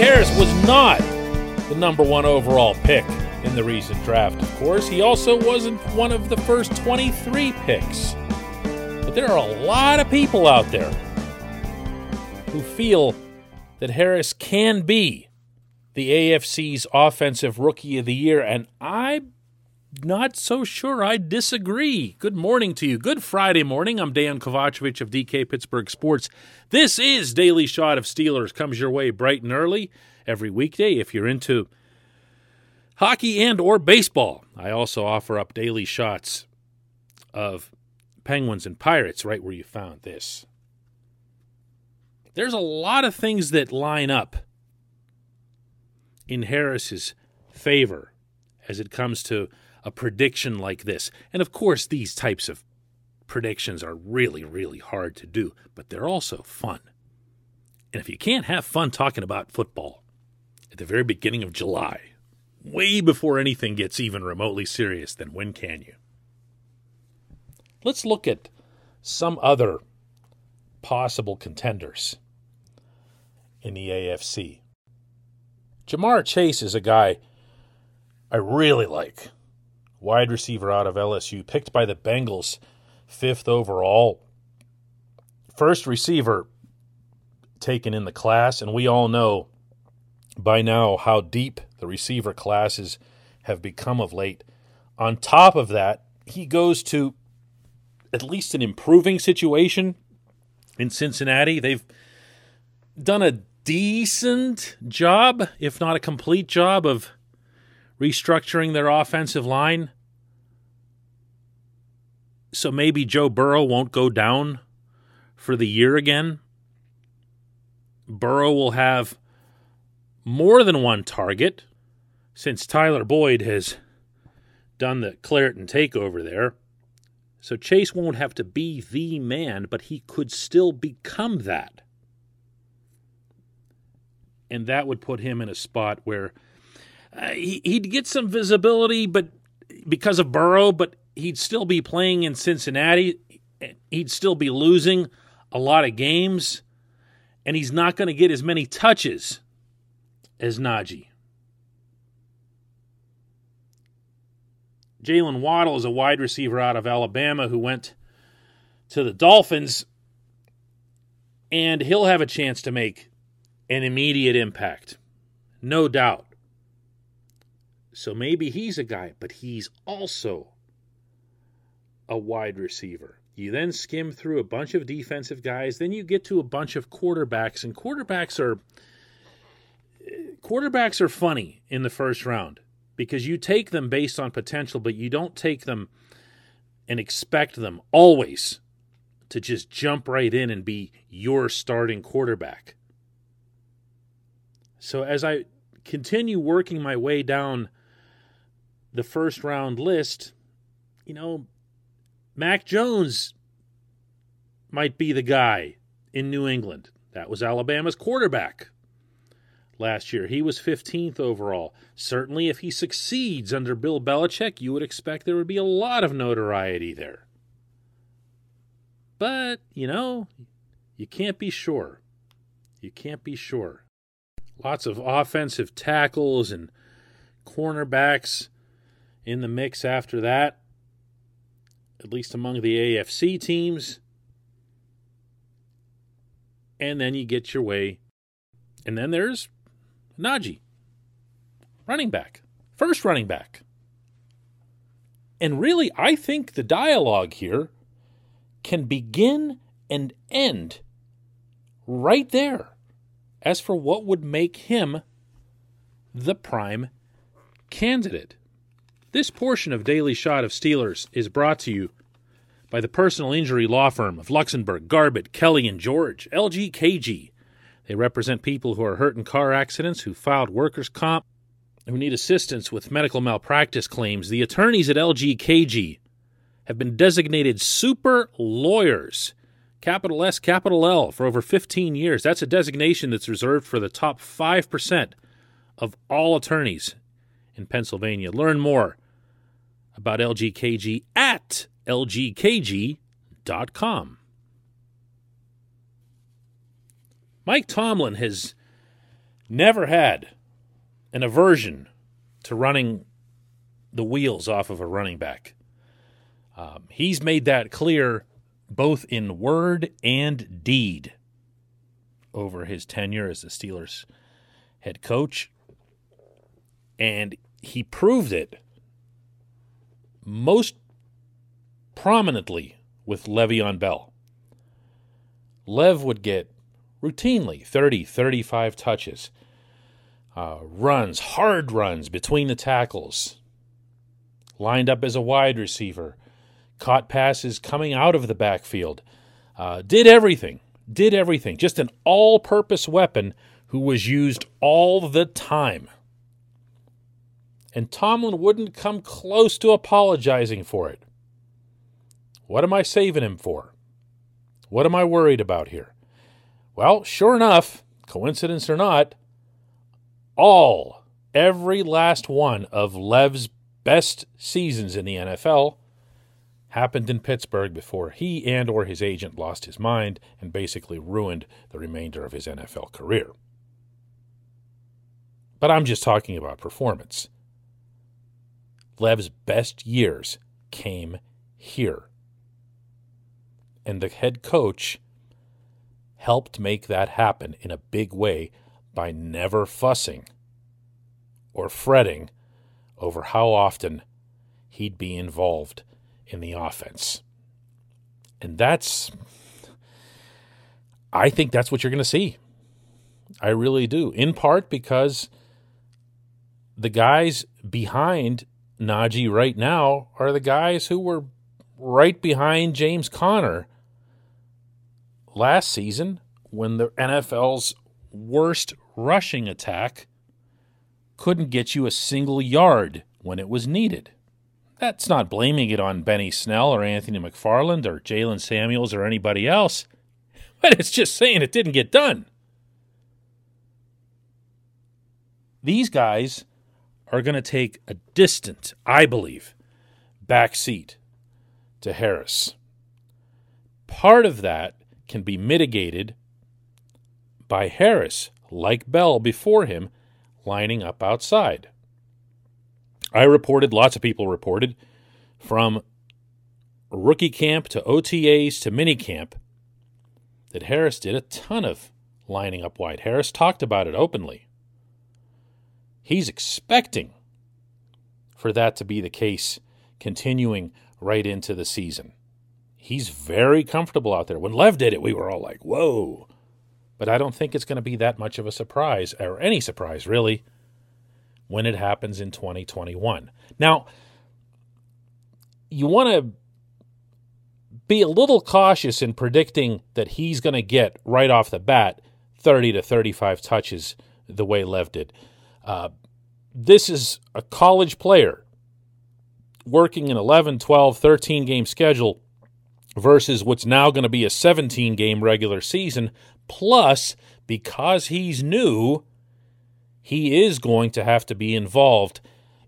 Harris was not the number one overall pick in the recent draft, of course. He also wasn't one of the first 23 picks. But there are a lot of people out there who feel that Harris can be the AFC's Offensive Rookie of the Year, and I'm not so sure I disagree. Good morning to you. Good Friday morning. I'm Dan Kovacevic of DK Pittsburgh Sports. This is Daily Shot of Steelers. Comes your way bright and early every weekday if you're into hockey and or baseball. I also offer up daily shots of Penguins and Pirates right where you found this. There's a lot of things that line up in Harris's favor as it comes to a prediction like this. And of course, these types of predictions are really, really hard to do, but they're also fun. And if you can't have fun talking about football at the very beginning of July, way before anything gets even remotely serious, then when can you? Let's look at some other possible contenders in the AFC. Ja'Marr Chase is a guy I really like. Wide receiver out of LSU, picked by the Bengals, fifth overall. First receiver taken in the class, and we all know by now how deep the receiver classes have become of late. On top of that, he goes to at least an improving situation in Cincinnati. They've done a decent job, if not a complete job, of restructuring their offensive line. So maybe Joe Burrow won't go down for the year again. Burrow will have more than one target since Tyler Boyd has done the Clareton takeover there. So Chase won't have to be the man, but he could still become that. And that would put him in a spot where uh, he, he'd get some visibility, but because of Burrow, but he'd still be playing in Cincinnati. He'd still be losing a lot of games, and he's not going to get as many touches as Najee. Jaylen Waddle is a wide receiver out of Alabama who went to the Dolphins, and he'll have a chance to make an immediate impact, no doubt. So maybe he's a guy, but he's also a wide receiver. You then skim through a bunch of defensive guys, then you get to a bunch of quarterbacks, and quarterbacks are quarterbacks are funny in the first round because you take them based on potential, but you don't take them and expect them always to just jump right in and be your starting quarterback. So as I continue working my way down the first round list, you know, Mac Jones might be the guy in New England. That was Alabama's quarterback last year. He was 15th overall. Certainly, if he succeeds under Bill Belichick, you would expect there would be a lot of notoriety there. But, you know, you can't be sure. You can't be sure. Lots of offensive tackles and cornerbacks in the mix after that, at least among the AFC teams. And then you get your way. And then there's Najee, running back, first running back. And really, I think the dialogue here can begin and end right there as for what would make him the prime candidate. This portion of Daily Shot of Steelers is brought to you by the personal injury law firm of Luxenberg, Garbett, Kelly, and George, LGKG. They represent people who are hurt in car accidents, who filed workers' comp, who need assistance with medical malpractice claims. The attorneys at LGKG have been designated super lawyers, capital S, capital L, for over 15 years. That's a designation that's reserved for the top 5% of all attorneys in Pennsylvania. Learn more about LGKG at lgkg.com. Mike Tomlin has never had an aversion to running the wheels off of a running back. Um, he's made that clear both in word and deed over his tenure as the Steelers head coach. And he proved it most prominently with Le'Veon Bell. Lev would get routinely 30, 35 touches, uh, runs, hard runs between the tackles, lined up as a wide receiver, caught passes coming out of the backfield, uh, did everything, did everything. Just an all purpose weapon who was used all the time. And Tomlin wouldn't come close to apologizing for it. What am I saving him for? What am I worried about here? Well, sure enough, coincidence or not, all, every last one of Lev's best seasons in the NFL happened in Pittsburgh before he and or his agent lost his mind and basically ruined the remainder of his NFL career. But I'm just talking about performance. Lev's best years came here. And the head coach helped make that happen in a big way by never fussing or fretting over how often he'd be involved in the offense. And that's, I think that's what you're going to see. I really do. In part because the guys behind Najee right now are the guys who were right behind James Conner last season when the NFL's worst rushing attack couldn't get you a single yard when it was needed. That's not blaming it on Benny Snell or Anthony McFarland or Jaylen Samuels or anybody else, but it's just saying it didn't get done. These guys are going to take a distant, I believe, back seat to Harris. Part of that can be mitigated by Harris, like Bell before him, lining up outside. I reported, lots of people reported, from rookie camp to OTAs to minicamp, that Harris did a ton of lining up wide. Harris talked about it openly. He's expecting for that to be the case continuing right into the season. He's very comfortable out there. When Lev did it, we were all like, whoa. But I don't think it's going to be that much of a surprise, or any surprise, really when it happens in 2021. Now, you want to be a little cautious in predicting that he's going to get right off the bat 30 to 35 touches the way Lev did. Uh, this is a college player working an 11, 12, 13 game schedule versus what's now going to be a 17 game regular season. Plus, because he's new, he is going to have to be involved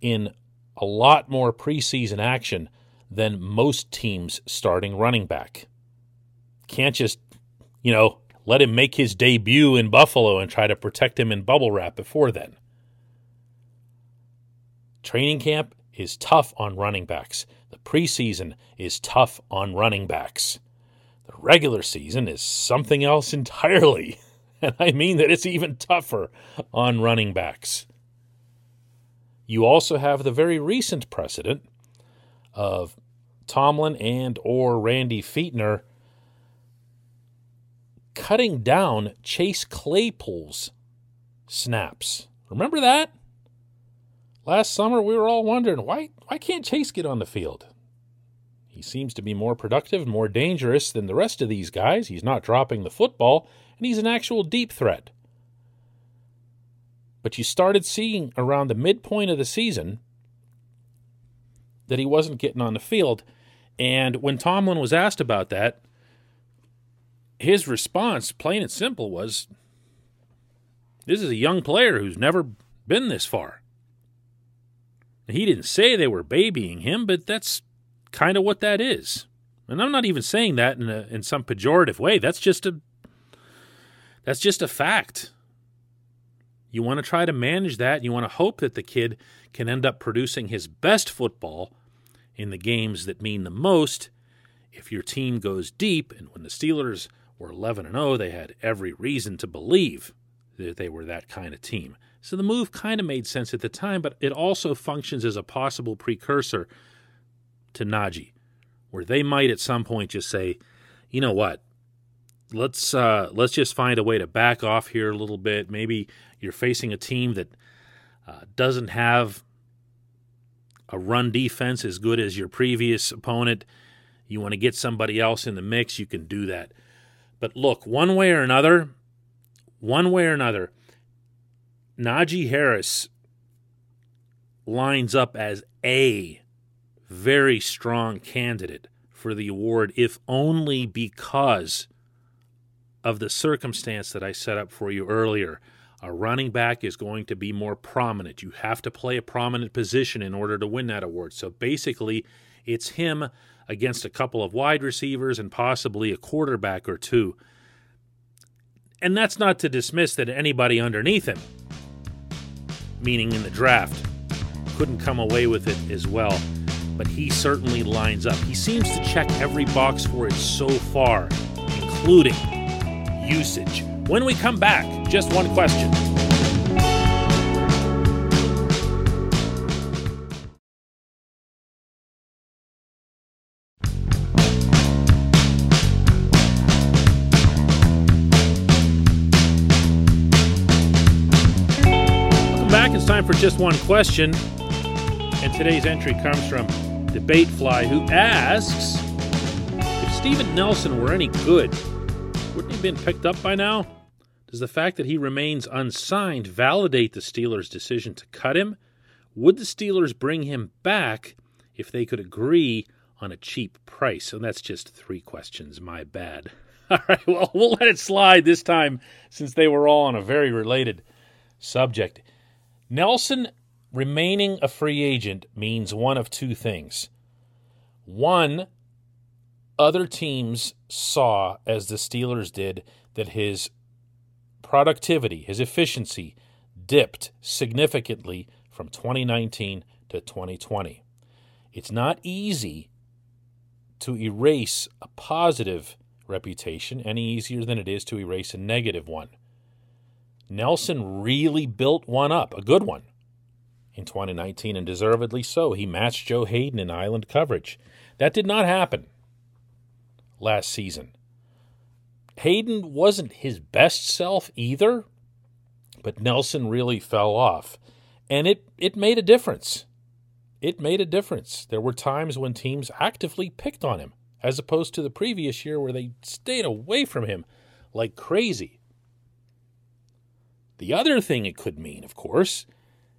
in a lot more preseason action than most teams starting running back. Can't just, you know, let him make his debut in Buffalo and try to protect him in bubble wrap before then. Training camp is tough on running backs. The preseason is tough on running backs. The regular season is something else entirely. And I mean that it's even tougher on running backs. You also have the very recent precedent of Tomlin and or Randy Fichtner cutting down Chase Claypool's snaps. Remember that? Last summer we were all wondering why why can't Chase get on the field? He seems to be more productive, more dangerous than the rest of these guys. He's not dropping the football and he's an actual deep threat. But you started seeing around the midpoint of the season that he wasn't getting on the field. And when Tomlin was asked about that, his response, plain and simple, was this is a young player who's never been this far. He didn't say they were babying him, but that's kind of what that is. And I'm not even saying that in, a, in some pejorative way. That's just a that's just a fact. You want to try to manage that. You want to hope that the kid can end up producing his best football in the games that mean the most if your team goes deep. And when the Steelers were 11 and 0, they had every reason to believe that they were that kind of team. So the move kind of made sense at the time, but it also functions as a possible precursor to Najee, where they might at some point just say, you know what, let's uh, let's just find a way to back off here a little bit. Maybe you're facing a team that uh, doesn't have a run defense as good as your previous opponent. You want to get somebody else in the mix, you can do that. But look, one way or another, one way or another, Najee Harris lines up as a very strong candidate for the award, if only because of the circumstance that I set up for you earlier. A running back is going to be more prominent. You have to play a prominent position in order to win that award. So basically, it's him against a couple of wide receivers and possibly a quarterback or two. And that's not to dismiss that anybody underneath him, meaning in the draft, couldn't come away with it as well. But he certainly lines up. He seems to check every box for it so far, including usage. When we come back, just one question. Time for just one question. And today's entry comes from Debatefly, who asks If Steven Nelson were any good, wouldn't he have been picked up by now? Does the fact that he remains unsigned validate the Steelers' decision to cut him? Would the Steelers bring him back if they could agree on a cheap price? And that's just three questions. My bad. All right, well, we'll let it slide this time since they were all on a very related subject. Nelson remaining a free agent means one of two things. One, other teams saw, as the Steelers did, that his productivity, his efficiency dipped significantly from 2019 to 2020. It's not easy to erase a positive reputation any easier than it is to erase a negative one. Nelson really built one up, a good one, in 2019, and deservedly so. He matched Joe Haden in island coverage. That did not happen last season. Haden wasn't his best self either, but Nelson really fell off. And it, it made a difference. It made a difference. There were times when teams actively picked on him, as opposed to the previous year where they stayed away from him like crazy. The other thing it could mean, of course,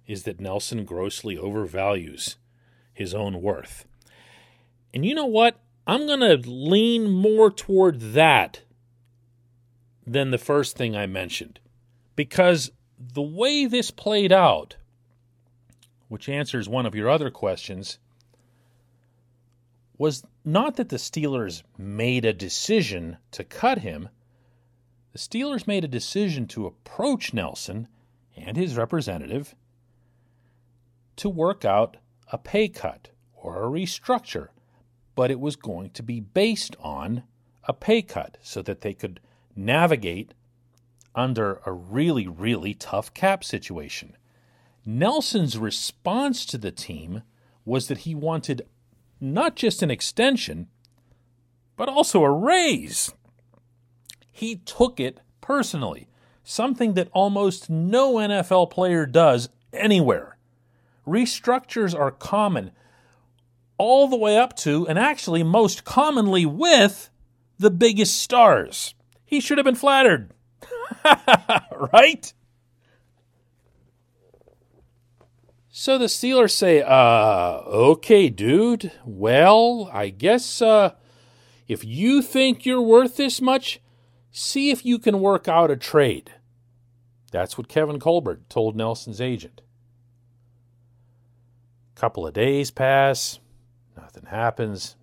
is that Nelson grossly overvalues his own worth. And you know what? I'm going to lean more toward that than the first thing I mentioned. Because the way this played out, which answers one of your other questions, was not that the Steelers made a decision to cut him. The Steelers made a decision to approach Nelson and his representative to work out a pay cut or a restructure but it was going to be based on a pay cut so that they could navigate under a really, really tough cap situation. Nelson's response to the team was that he wanted not just an extension, but also a raise. He took it personally, something that almost no NFL player does anywhere. Restructures are common all the way up to, and actually most commonly with, the biggest stars. He should have been flattered. right? So the Steelers say, uh, okay, dude. Well, I guess uh, if you think you're worth this much, see if you can work out a trade. That's what Kevin Colbert told Nelson's agent. Couple of days pass. Nothing happens.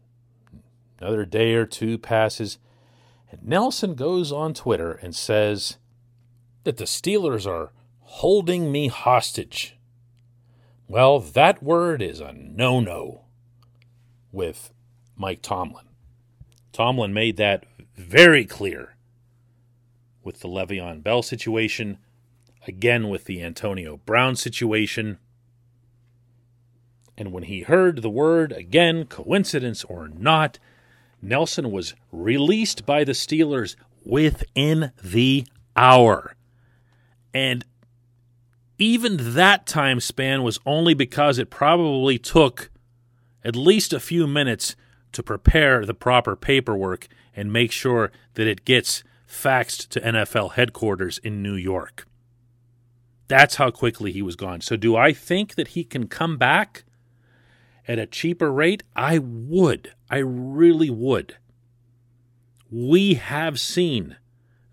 Another day or two passes, and Nelson goes on Twitter and says that the Steelers are holding me hostage. Well, that word is a no no with Mike Tomlin. Tomlin made that very clear with the Le'Veon Bell situation, again with the Antonio Brown situation. And when he heard the word again, coincidence or not, Nelson was released by the Steelers within the hour. And even that time span was only because it probably took at least a few minutes to prepare the proper paperwork and make sure that it gets faxed to NFL headquarters in New York. That's how quickly he was gone. So, do I think that he can come back at a cheaper rate? I would. I really would. We have seen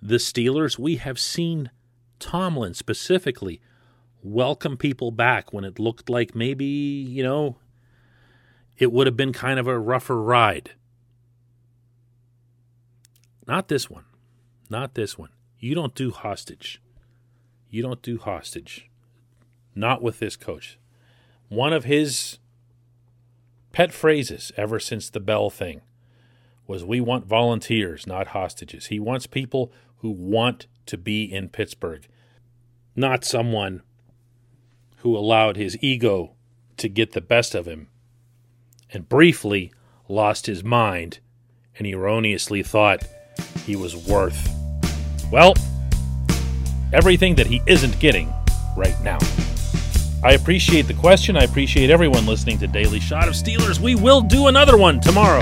the Steelers, we have seen Tomlin specifically welcome people back when it looked like maybe, you know, it would have been kind of a rougher ride. Not this one. Not this one. You don't do hostage. You don't do hostage. Not with this coach. One of his pet phrases ever since the Bell thing was we want volunteers, not hostages. He wants people who want to be in Pittsburgh, not someone who allowed his ego to get the best of him and briefly lost his mind and erroneously thought he was worth, well, everything that he isn't getting right now. I appreciate the question. I appreciate everyone listening to Daily Shot of Steelers. We will do another one tomorrow.